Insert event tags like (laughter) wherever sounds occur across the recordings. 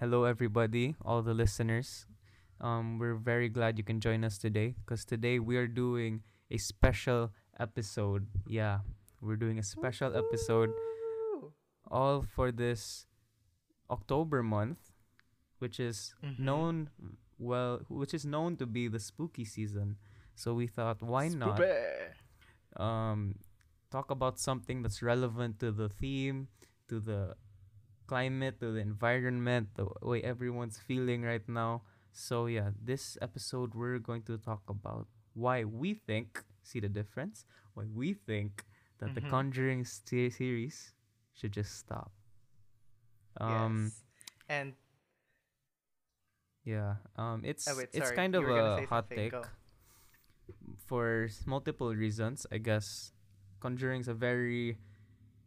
Hello, everybody, all the listeners. Um, we're very glad you can join us today because today we are doing a special episode. Yeah, we're doing a special episode all for this October month, which is Mhm. known well, which is known to be the spooky season. So we thought, why not um, talk about something that's relevant to the theme, to the climate, to the environment, the way everyone's feeling right now. So yeah, this episode we're going to talk about why we think, see the difference, why we think that the Mhm. Conjuring st- series should just stop. Um, yes. And yeah, um, it's Oh, wait, it's kind you of a hot take go. for multiple reasons. I guess Conjuring's a very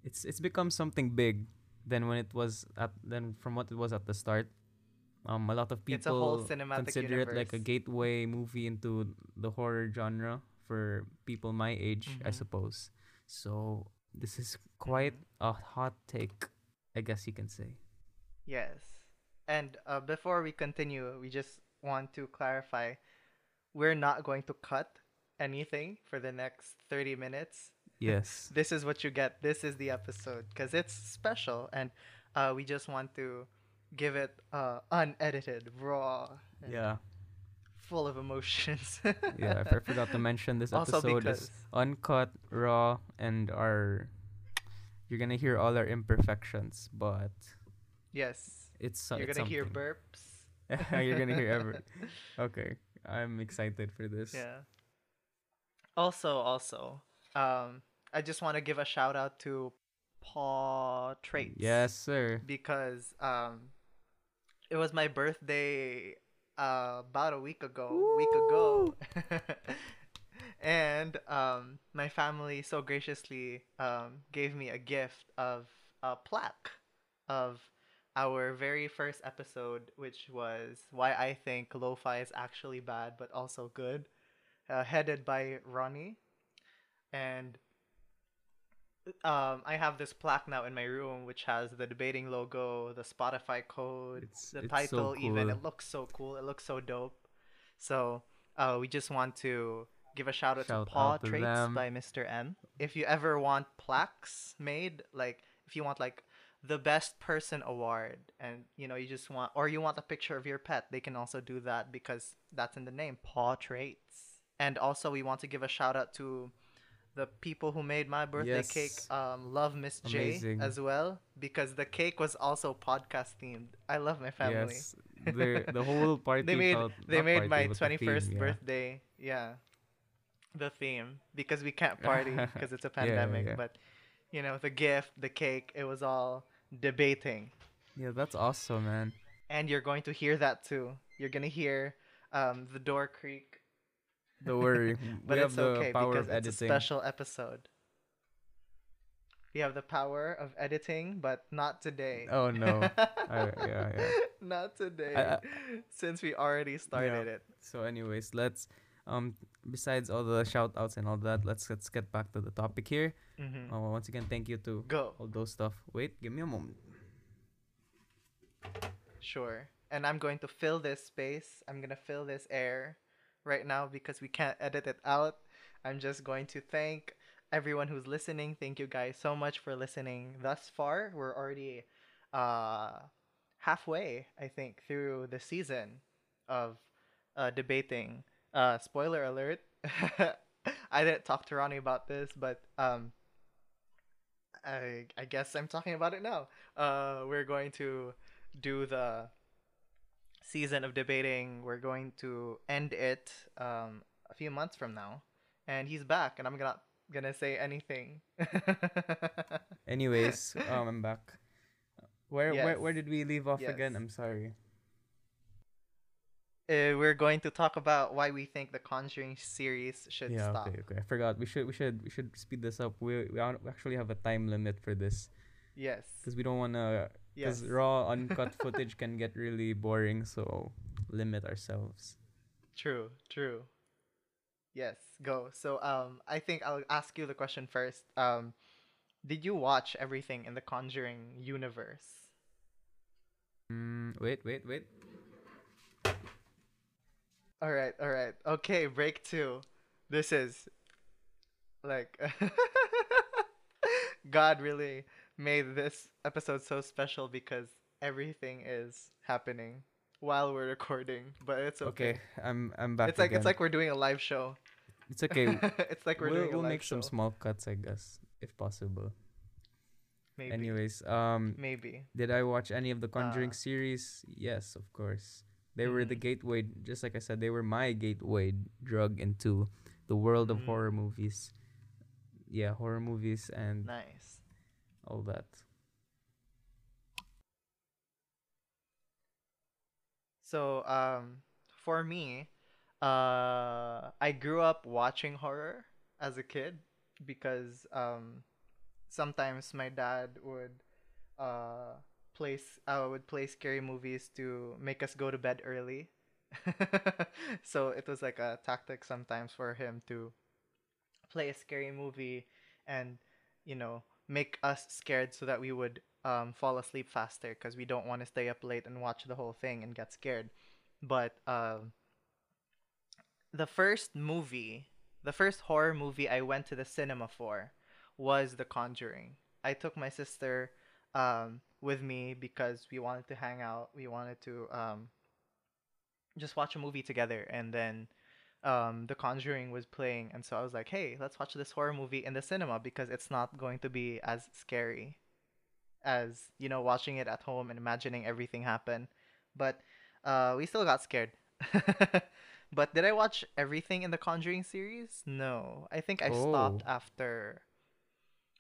it's it's become something big than when it was at than from what it was at the start. Um, a lot of It's a whole people consider it like a gateway movie into the horror genre for people my age, I Mhm. suppose. So this is quite Mhm. a hot take, I guess you can say. yes. And uh, before we continue, we just want to clarify we're not going to cut anything for the next 30 minutes. Yes. (laughs) This is what you get. This is the episode because it's special and uh, we just want to give it uh, unedited, raw, yeah. full of emotions. (laughs) Yeah, I forgot to mention this episode is uncut, raw, and our you're gonna hear all our imperfections, but yes, it's so- you're it's gonna hear burps. (laughs) you're gonna hear every. Okay, I'm excited for this. Yeah. Also, also, um, I just want to give a shout out to Paw Traits. Yes, sir. Because um, it was my birthday uh, about a week ago. Week ago. (laughs) and um, my family so graciously um, gave me a gift of a plaque of our very first episode, which was why I think lo-fi is actually bad but also good, uh, headed by Ronnie, and um, I have this plaque now in my room, which has the debating logo, the Spotify code, It's- the it's so title. Even it looks so cool. It looks so dope. So uh, we just want to give a shout out Shout to Paw out to Traits them. by Mr. M. If you ever want plaques made, like if you want like the best person award and you know you just want or you want a picture of your pet they can also do that because that's in the name paw traits and also we want to give a shout out to the people who made my birthday cake um love miss j as well because the cake was also podcast themed i love my family Yes, the the whole (laughs) party. they made felt, they made party, my the theme, 21st yeah. birthday yeah the theme because we can't party (laughs) because it's a Yeah, yeah, pandemic yeah. but you know the gift the cake it was all debating Yeah, that's awesome, man. and you're going to hear that too you're gonna hear um, the door creak Don't worry, (laughs) but we it's have the okay power because of it's a special episode we have the power of editing but not today Oh no. (laughs) I- yeah, yeah. not today I- since we already started it So, anyways, let's um besides all the shout outs and all that, let's let's get back to the topic here. hmm Uh, once again, thank you to go all those stuff. Wait, give me a moment. Sure. And I'm going to fill this space. I'm going to fill this air right now because we can't edit it out. I'm just going to thank everyone who's listening. Thank you guys so much for listening thus far. We're already uh, halfway, I think, through the season of uh, debating. Uh, spoiler alert. (laughs) I didn't talk to Ronnie about this, but um, I, I guess I'm talking about it now. Uh, we're going to do the season of debating. We're going to end it um, a few months from now, and he's back, and I'm not gonna say anything. (laughs) Anyways, um, I'm back. Where where where did we leave off again? I'm sorry. Uh, we're going to talk about why we think the Conjuring series should yeah, stop. okay, okay. I forgot. We should we should we should speed this up. We we we actually have a time limit for this Yes. because we don't wanna Yes. Because raw (laughs) uncut footage can get really boring. So limit ourselves. True. True. Yes. Go. So um, I think I'll ask you the question first. Um, did you watch everything in the Conjuring universe? Mm, Wait, wait, wait. All right, all right. Okay, break two. This is like (laughs) God really made this episode so special because everything is happening while we're recording, but it's okay. Okay, I'm I'm back. It's like again. it's like we're doing a live show. it's okay. (laughs) it's like we're we'll doing a we'll make show. some small cuts, I guess, if possible. Maybe. Anyways, um, Maybe. did I watch any of the Conjuring Uh, series? Yes, of course. They were the Mhm. gateway, just like I said, they were my gateway drug into the world of Mm. horror movies. Yeah, horror movies and Nice. All that. So, um, for me, uh, I grew up watching horror as a kid because um, sometimes my dad would uh, place uh, would play scary movies to make us go to bed early. (laughs) so it was like a tactic sometimes for him to play a scary movie and you know make us scared so that we would um, fall asleep faster because we don't want to stay up late and watch the whole thing and get scared. But um, the first movie, the first horror movie I went to the cinema for was The Conjuring. I took my sister um, with me because we wanted to hang out. We wanted to um, just watch a movie together. And then um, The Conjuring was playing. And so I was like, hey, let's watch this horror movie in the cinema because it's not going to be as scary as you know watching it at home and imagining everything happen. But uh we still got scared. (laughs) But did i watch everything in the conjuring series? No. I think i stopped Oh. after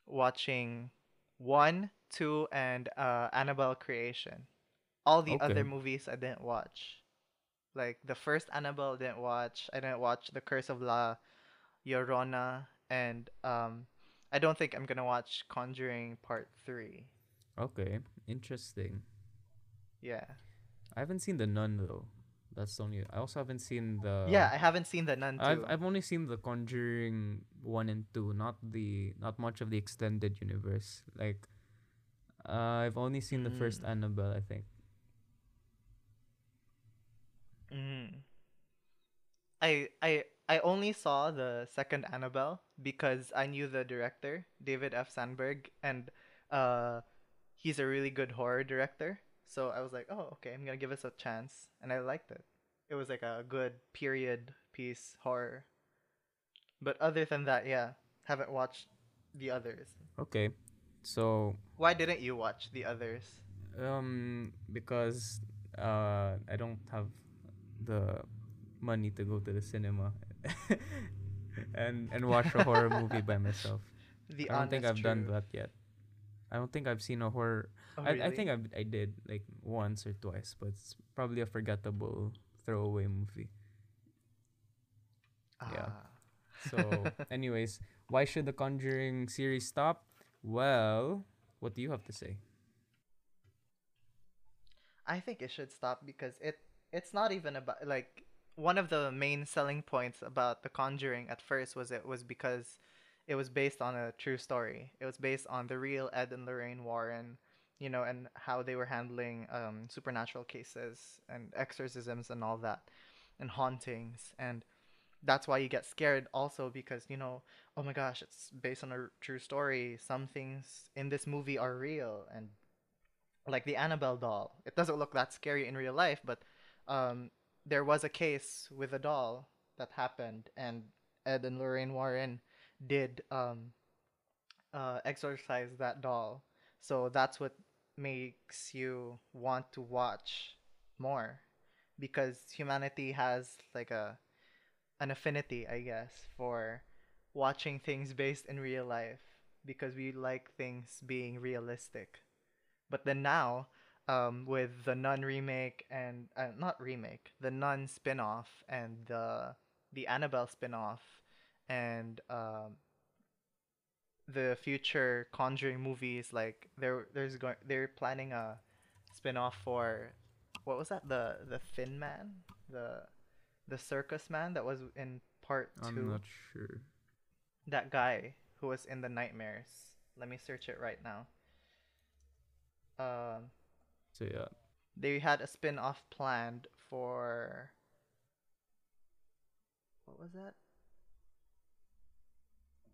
watching one two and uh annabelle creation. All the other movies i didn't watch like the first annabelle I didn't watch i didn't watch the curse of la llorona and um i don't think i'm gonna watch conjuring part three Okay, interesting. yeah I haven't seen the Nun though. That's the only. I also haven't seen the. yeah, I haven't seen the Nun too. I've I've only seen the Conjuring one and two, not the not much of the extended universe. Like, uh, I've only seen the first Mm. Annabelle, I think. Mhm. I I I only saw the second Annabelle because I knew the director, David F. Sandberg, and uh, he's a really good horror director. So I was like, oh, okay, I'm gonna give this a chance, and I liked it. It was like a good period piece horror. But other than that, yeah, haven't watched the others. Okay, so Why didn't you watch the others? um because uh I don't have the money to go to the cinema (laughs) and and watch a horror (laughs) movie by myself. The I don't think I've done that yet. I don't think I've seen a horror. Oh, I, I think I I did like once or twice, but it's probably a forgettable throwaway movie. yeah. Ah. So, (laughs) anyways, why should the Conjuring series stop? Well, what do you have to say? I think it should stop because it it's not even about like one of the main selling points about The Conjuring at first was it was because it was based on a true story. It was based on the real Ed and Lorraine Warren, you know, and how they were handling um, supernatural cases and exorcisms and all that, and hauntings, and that's why you get scared also because you know, oh my gosh, it's based on a true story. Some things in this movie are real, and like the Annabelle doll. It doesn't look that scary in real life, but um, there was a case with a doll that happened, and Ed and Lorraine Warren did um, uh, exorcise that doll. So that's what makes you want to watch more, because humanity has like a an affinity, I guess, for watching things based in real life because we like things being realistic. But then now, um, with the Nun remake and uh, not remake, the Nun spin-off and the the Annabelle spin-off and um, the future Conjuring movies, like there there's going they're planning a spin-off for what was that the the Thin Man the the circus man that was in part 2 I'm not sure. that guy who was in the nightmares. Let me search it right now. Um, So yeah, they had a spin-off planned for what was that?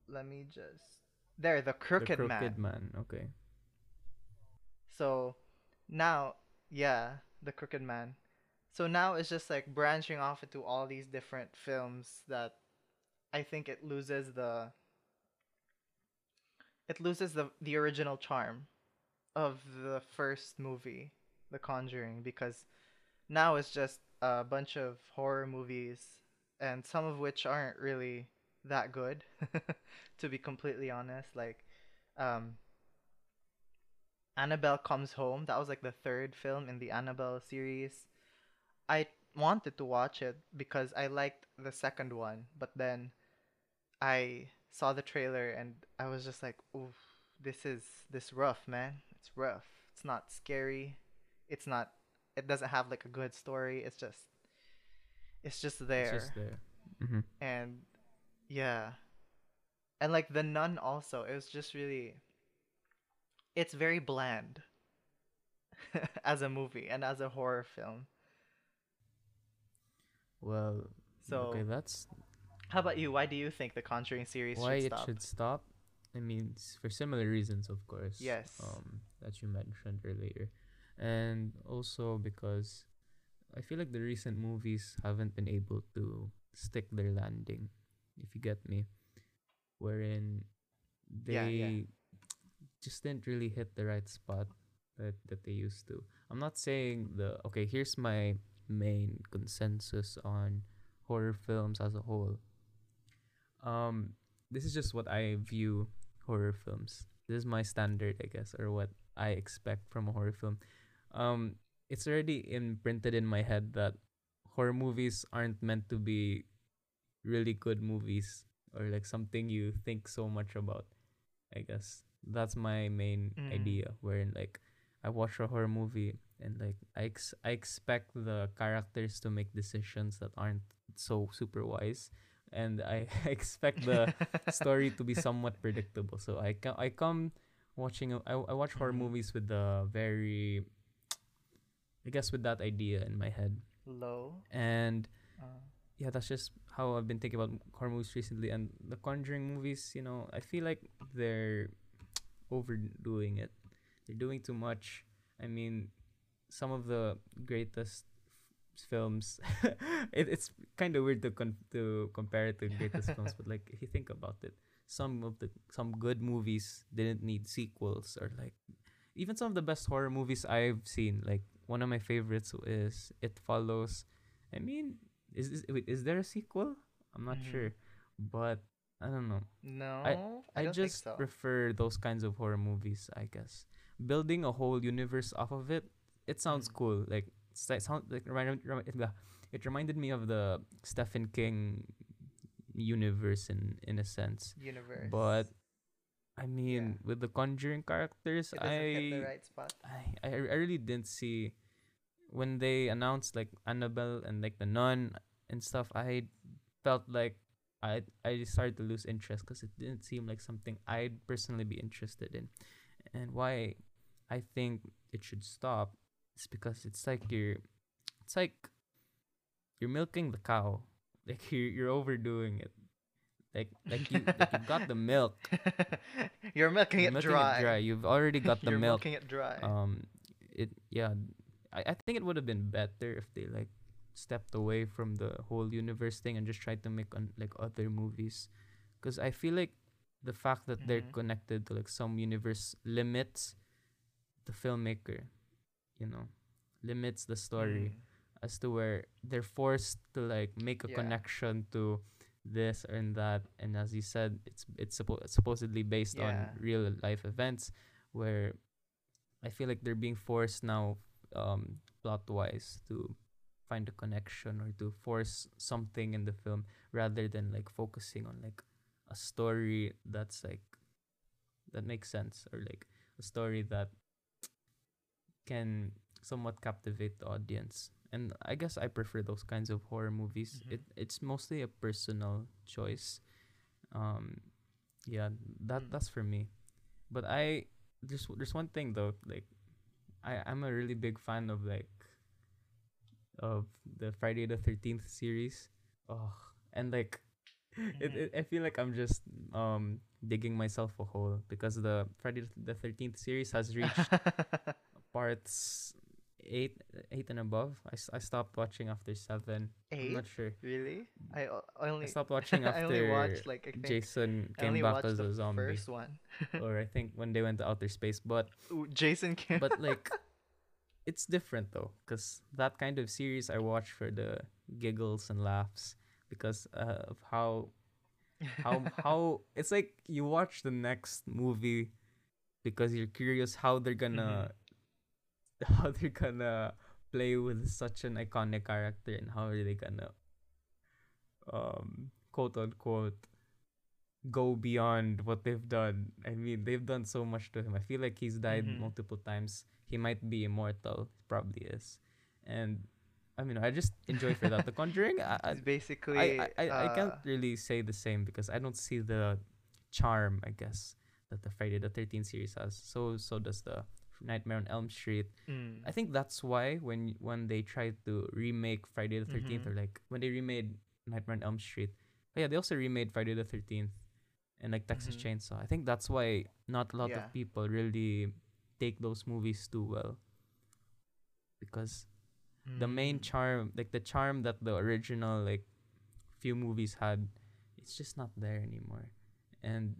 Let me just there, the The Crooked Crooked Man. Man. Okay. So now, yeah, the Crooked Man. So now it's just like branching off into all these different films that I think it loses the it loses the the original charm of the first movie, The Conjuring, because now it's just a bunch of horror movies and some of which aren't really that good (laughs) to be completely honest like um Annabelle Comes Home. That was like the third film in the Annabelle series. I wanted to watch it because I liked the second one, but then I saw the trailer and I was just like, "Oof, this is this rough, man. It's rough. It's not scary. It's not it doesn't have like a good story. It's just it's just there. It's just there." Mm-hmm. And yeah. And like The Nun also, it was just really it's very bland (laughs) as a movie and as a horror film. Well, So, okay, that's how about you? Why do you think the Conjuring series why should it stop? should stop. I mean, for similar reasons, of course. Yes. Um, that you mentioned earlier, and also because I feel like the recent movies haven't been able to stick their landing, if you get me, wherein they Yeah, yeah. just didn't really hit the right spot that that they used to. I'm not saying the okay. Here's my main consensus on horror films as a whole. Um, this is just what I view horror films. This is my standard, I guess, or what I expect from a horror film. Um, it's already imprinted in my head that horror movies aren't meant to be really good movies or like something you think so much about. I guess that's my main Mm. idea. Wherein like I watch a horror movie and like I ex- I expect the characters to make decisions that aren't so super wise, and I (laughs) expect the story to be (laughs) somewhat predictable. So I co- I come watching a, I, I watch horror Mhm. movies with the very I guess with that idea in my head. Low. And Uh, yeah, that's just how I've been thinking about horror movies recently and the Conjuring movies, you know, I feel like they're overdoing it. They're doing too much. I mean, some of the greatest f- films (laughs) it, it's kind of weird to con- to compare it to greatest films but like if you think about it some of the some good movies didn't need sequels or like even some of the best horror movies I've seen like one of my favorites is It Follows I mean is this, wait is there a sequel I'm not Mhm. sure but I don't know no, I don't just think so. prefer those kinds of horror movies, I guess. Building a whole universe off of it, it sounds Mm. cool. Like it's like sound like it, it reminded me of the Stephen King universe in in a sense. Universe. But I mean, with the Conjuring characters, it hit the I, right spot. I I I really didn't see when they announced like Annabelle and like the Nun and stuff. I felt like I I started to lose interest because it didn't seem like something I'd personally be interested in, and why I think it should stop is because it's like you're it's like you're milking the cow, (laughs) like you're you're overdoing it, like like you like you got the (laughs) milk, You're milking you're it milking dry. it dry. You've already got (laughs) the You're milk. milking it dry. um it yeah I, I think it would have been better if they like stepped away from the whole universe thing and just tried to make un- like other movies because i feel like the fact that they're Mhm. connected to like some universe limits the filmmaker you know limits the story Mm. as to where they're forced to like make a Yeah. connection to this and that and as you said it's it's suppo- supposedly based on real life events where i feel like they're being forced now um plot wise to find a connection or to force something in the film rather than like focusing on like a story that's like that makes sense or like a story that can somewhat captivate the audience. And I guess I prefer those kinds of horror movies. Mhm. It it's mostly a personal choice. Um yeah, that Mm. that's for me. But I there's there's one thing though, like I I'm a really big fan of like of the Friday the Thirteenth series. Oh, and like (laughs) it, Mhm. it I feel like I'm just um digging myself a hole because the Friday the Thirteenth series has reached (laughs) parts eight eight and above. I, I stopped watching after seven. I'm Eight? not sure. really? I only I stopped watching after (laughs) I only watched like I think Jason came back as the a zombie, first one. (laughs) or I think when they went to outer space. But Ooh, Jason came. but (laughs) like it's different though because that kind of series i watch for the giggles and laughs because uh, of how how how it's like you watch the next movie because you're curious how they're gonna (laughs) how they're gonna play with such an iconic character and how are they gonna um quote unquote go beyond what they've done. I mean, they've done so much to him. I feel like he's died Mhm. multiple times. He might be immortal. Probably is. And I mean, I just enjoy for that. The Conjuring, I, basically. I, I, I can't uh, really say the same because I don't see the charm, I guess, that the Friday the 13th series has. So so does the Nightmare on Elm Street. mm, I think that's why when when they tried to remake Friday the 13th Mhm. or like when they remade Nightmare on Elm Street. Oh yeah, they also remade Friday the 13th and like Texas Mhm. Chainsaw. I think that's why not a lot Yeah. of people really take those movies too well. Because the main mm. charm, like the charm that the original like few movies had, it's just not there anymore. And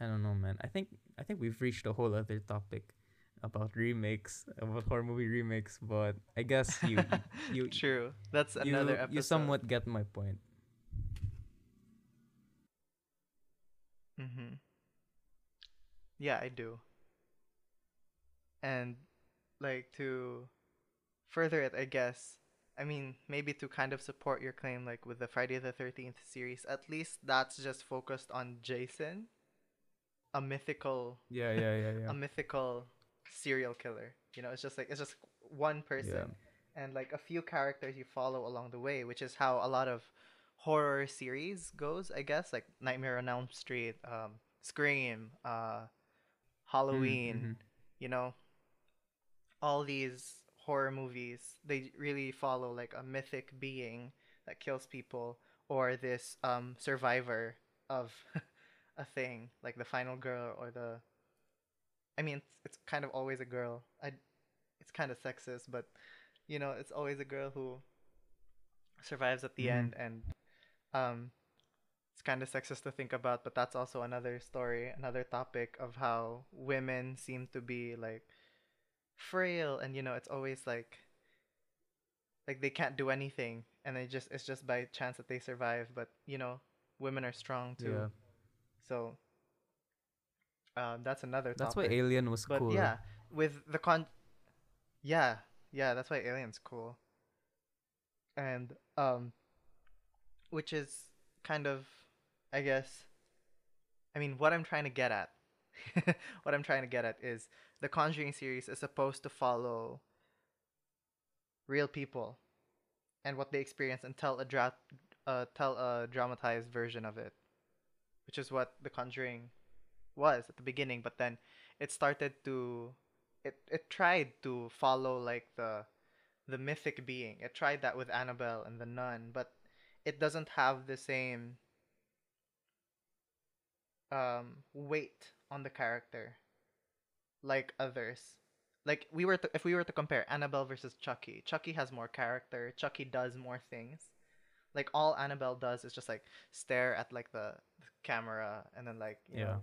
I don't know, man. I think I think we've reached a whole other topic about remakes, about horror movie remakes. But I guess you (laughs) you True. That's you, another episode. you somewhat get my point. Mm-hmm. Yeah, I do. And like to further it, I guess. I mean, maybe to kind of support your claim, like with the Friday the Thirteenth series, at least that's just focused on Jason, a mythical, Yeah, yeah, yeah, yeah. (laughs) a mythical serial killer. You know, it's just like it's just one person and like a few characters you follow along the way, which is how a lot of horror series goes, I guess, like Nightmare on Elm Street, um, Scream, uh, Halloween, Mhm. you know, all these horror movies, they really follow like a mythic being that kills people or this um, survivor of (laughs) a thing, like the final girl or the. I mean, it's, it's kind of always a girl. I, it's kind of sexist, but you know, it's always a girl who survives at the Mhm. end, and um, it's kind of sexist to think about, but that's also another story, another topic of how women seem to be like frail, and you know, it's always like like they can't do anything, and they just it's just by chance that they survive, but you know, women are strong too, Yeah. so. Um, that's another That's why. Alien was But cool. yeah, with the con, yeah, yeah, that's why Alien's cool. And um, which is kind of, I guess. I mean, what I'm trying to get at, (laughs) what I'm trying to get at is the Conjuring series is supposed to follow real people, and what they experience, and tell a dra- uh, tell a dramatized version of it, which is what the Conjuring was at the beginning, but then it started to it it tried to follow like the the mythic being. It tried that with Annabelle and the nun, but it doesn't have the same um weight on the character like others. Like we were to, if we were to compare Annabelle versus Chucky, Chucky has more character. Chucky does more things. Like all Annabelle does is just like stare at like the, camera and then like you Yeah. know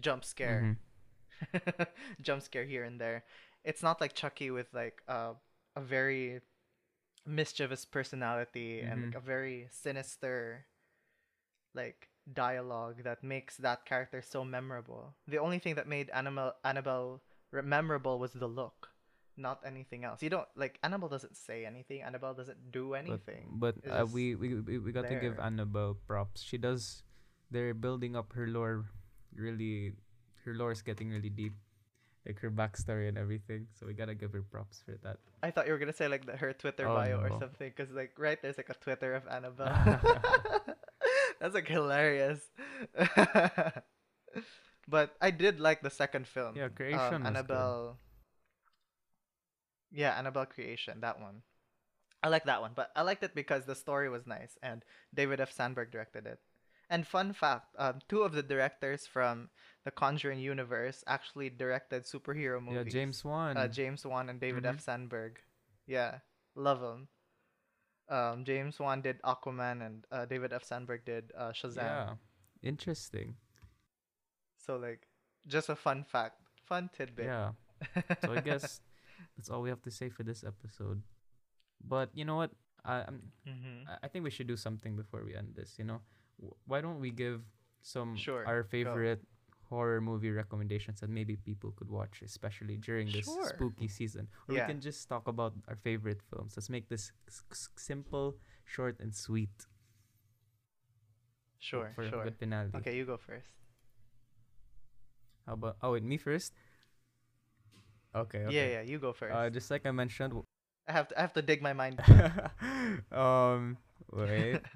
jump scare Mhm. (laughs) jump scare here and there. It's not like Chucky with like uh, a very mischievous personality and like a very sinister like dialogue that makes that character so memorable. The only thing that made Annabelle Annabelle memorable was the look, not anything else. You don't like Annabelle doesn't say anything. Annabelle doesn't do anything. but It's uh, we, we we got to give there. Annabelle props. She does. They're building up her lore. Really, her lore is getting really deep, like her backstory and everything. So we gotta give her props for that. I thought you were gonna say like the, her Twitter Oh, bio or something, cause like right there's like a Twitter of Annabelle. (laughs) (laughs) That's like hilarious. (laughs) but I did like the second film. Yeah, creation um, was good. Annabelle. Yeah, Annabelle Creation, that one. I like that one, but I liked it because the story was nice and David F. Sandberg directed it. And fun fact, um, two of the directors from the Conjuring universe actually directed superhero movies. Yeah, James Wan. uh, James Wan and David Mhm. F. Sandberg. Yeah, love them. Um, James Wan did Aquaman and uh, David F. Sandberg did uh, Shazam. yeah. Interesting. So like, just a fun fact, fun tidbit. Yeah. (laughs) So I guess that's all we have to say for this episode. But you know what? I I'm, hmm I- think we should do something before we end this. You know, why don't we give some Sure, our go. favorite horror movie recommendations that maybe people could watch, especially during this Sure. spooky season. Or Yeah. we can just talk about our favorite films. Let's make this simple, short, and sweet. Sure, for a sure. good finale. Okay, you go first. How about? Oh, wait, me first. Okay. okay. Yeah, yeah, you go first. Uh, just like I mentioned, I have to, I have to dig my mind. (laughs) um, wait. (laughs)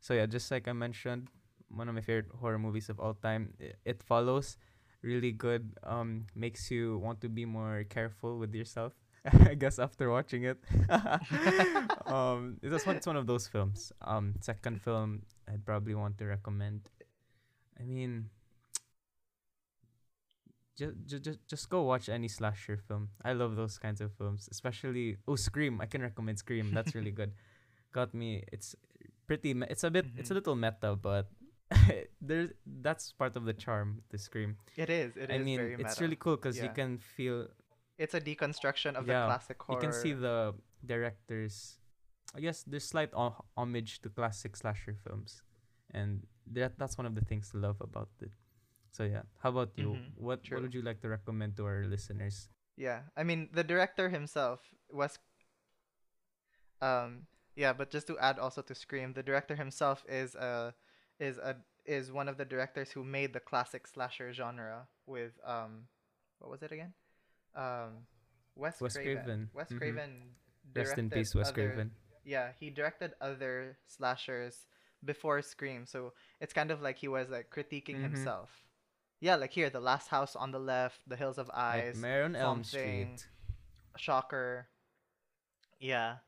so yeah, just like I mentioned, one of my favorite horror movies of all time. i- It follows, really good. Um, makes you want to be more careful with yourself. (laughs) I guess after watching it. (laughs) um, it's one. It's one of those films. Um, second film I'd probably want to recommend. I mean. Just, just, just go watch any slasher film. I love those kinds of films, especially oh Scream. I can recommend Scream. That's really good. (laughs) Got me. It's pretty. Me- it's a bit. It's a Mhm. little meta, but (laughs) there's that's part of the charm. The Scream. It is. It is I mean, very it's really cool because you can feel. It's a deconstruction of Yeah, the classic horror. You can see the directors. I guess there's slight ho- homage to classic slasher films, and that that's one of the things to love about it. So yeah, how about you? Mhm, What true. what would you like to recommend to our listeners? Yeah, I mean the director himself was. Um. Yeah, but just to add also to Scream, the director himself is a, is a is one of the directors who made the classic slasher genre with um, what was it again? Um, Wes, Wes Craven. Craven, Wes mhm. Craven. Rest in peace, Wes other- Craven. Yeah, he directed other slashers before Scream, so it's kind of like he was like critiquing Mhm. himself. Yeah, like here, The Last House on the Left, The Hills of Eyes, Nightmare on Elm. Street. Shocker. Yeah.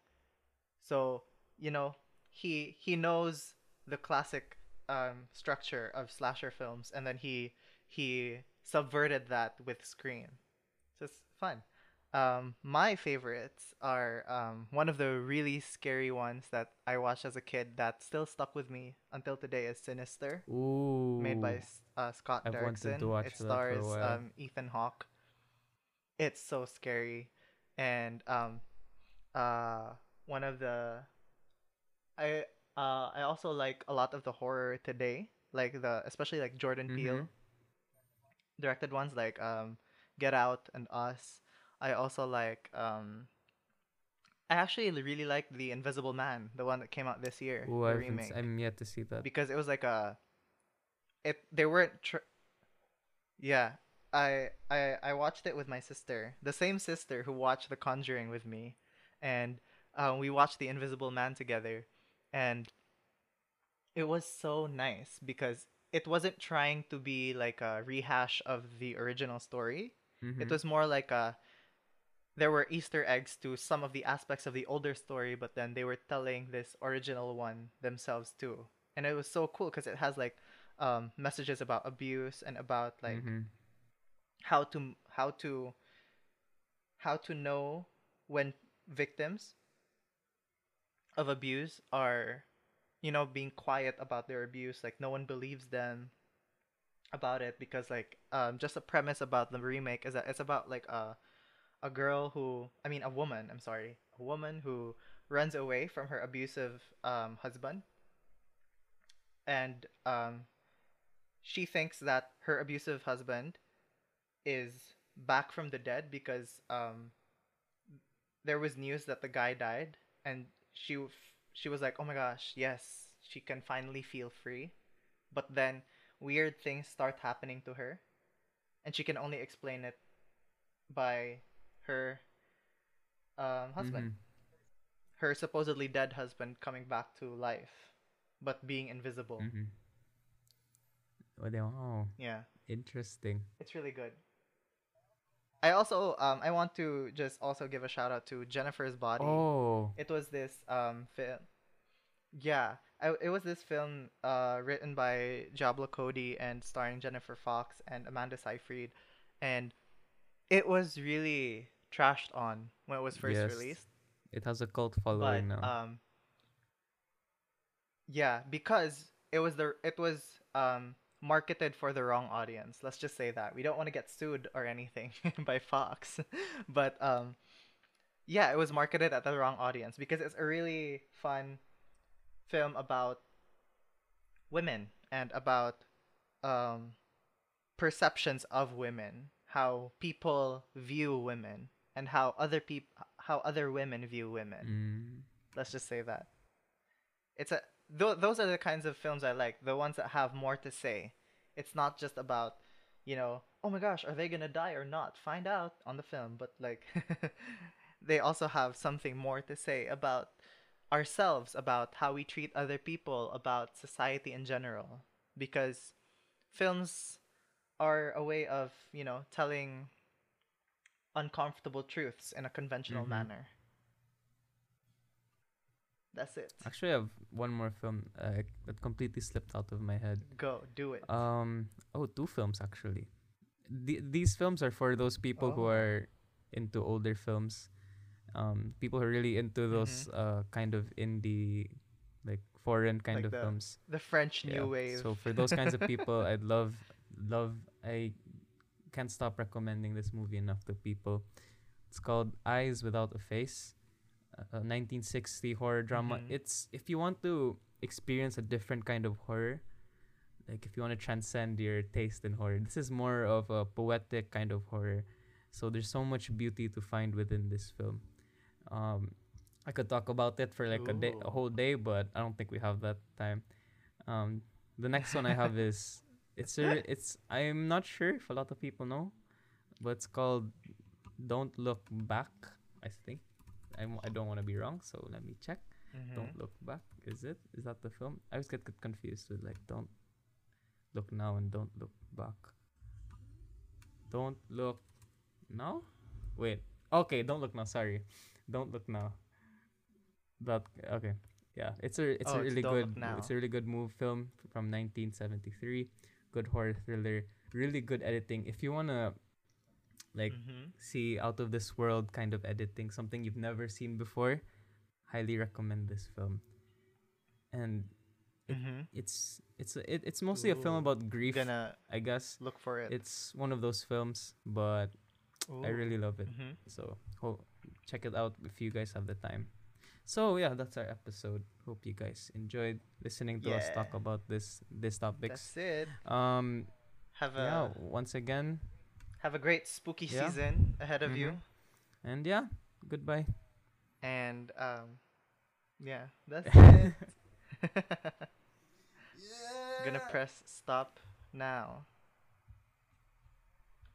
So, you know, he he knows the classic um structure of slasher films and then he he subverted that with Scream. So it's fun. Um my favorites are um one of the really scary ones that I watched as a kid that still stuck with me until today is Sinister Ooh. made by uh, Scott I've Derrickson. to watch it that for a stars um, Ethan Hawke. It's so scary, and um, uh, one of the, I uh, I also like a lot of the horror today, like the especially like Jordan Peele Mhm. directed ones like um, Get Out and Us. I also like um. I actually really like The Invisible Man, the one that came out this year, Ooh, the I haven't s- remake I'm yet to see that. because it was like a it they weren't tr- yeah I, I i watched it with my sister the same sister who watched the conjuring with me and um, we watched the invisible man together and it was so nice because it wasn't trying to be like a rehash of the original story it Mhm. was more like a there were Easter eggs to some of the aspects of the older story, but then they were telling this original one themselves too. And it was so cool because it has like um, messages about abuse and about like Mhm. how to how to how to know when victims of abuse are you know being quiet about their abuse like no one believes them about it because like um just a premise about the remake is that it's about like a a girl who I mean a woman I'm sorry a woman who runs away from her abusive um husband. And um she thinks that her abusive husband is back from the dead because um there was news that the guy died and she she was like oh my gosh yes she can finally feel free but then weird things start happening to her and she can only explain it by her um, husband Mhm. her supposedly dead husband coming back to life but being invisible Mhm. Oh, they- oh, yeah interesting. it's really good I also um I want to just also give a shout out to Jennifer's Body. Oh, It was this um film. Yeah, I, it was this film uh written by Diablo Cody and starring Jennifer Fox and Amanda Seyfried, and it was really trashed on when it was first Yes. released. it has a cult But following now. um, yeah, because it was the it was um marketed for the wrong audience. Let's just say that we don't want to get sued or anything (laughs) by Fox, (laughs) but um, yeah, it was marketed at the wrong audience because it's a really fun film about women and about um perceptions of women, how people view women, and how other people how other women view women. Mm. Let's just say that. It's a th- those are the kinds of films I like, the ones that have more to say. It's not just about, you know, oh my gosh, are they going to die or not? Find out on the film, but like (laughs) they also have something more to say about ourselves, about how we treat other people, about society in general because films are a way of, you know, telling uncomfortable truths in a conventional Mhm. manner. That's it. Actually, I have one more film uh, that completely slipped out of my head. Go, do it. Um, oh, two films actually. The, these films are for those people who Oh. are into older films. Um, people who are really into those uh kind of indie, like foreign kind Like of the films. the French Yeah. New Wave. So for those kinds of people, (laughs) I'd love, love. I can't stop recommending this movie enough to people. It's called Eyes Without a Face, a a 1960 horror drama. Mhm. It's if you want to experience a different kind of horror, like if you want to transcend your taste in horror, this is more of a poetic kind of horror. So there's so much beauty to find within this film. Um, I could talk about it for like a day, a whole day, but I don't think we have that time. Um, the next one I have (laughs) is it's a, it's I'm not sure if a lot of people know, but it's called Don't Look Back. I think I'm, I don't want to be wrong, so let me check. Mhm. Don't look back. Is it? Is that the film? I always get confused with like don't look now and don't look back. Don't look now. Wait. Okay, don't look now. Sorry, don't look now. That okay. Yeah, it's a it's Oh, a really good it's a really good move film from 1973. Good horror thriller. Really good editing. If you wanna like Mhm. see out of this world kind of editing, something you've never seen before, highly recommend this film. And it- Mhm. it's it's it, it's mostly a film about grief, gonna I guess. look for it. It's one of those films, but I really love it. hmm So ho- check it out if you guys have the time. So yeah, that's our episode. Hope you guys enjoyed listening to us talk about this this topics. That's it. Um Have a yeah, once again, have a great spooky Yeah. season ahead of you. and yeah, goodbye. And um, yeah, that's (laughs) it. (laughs) Gonna press stop now.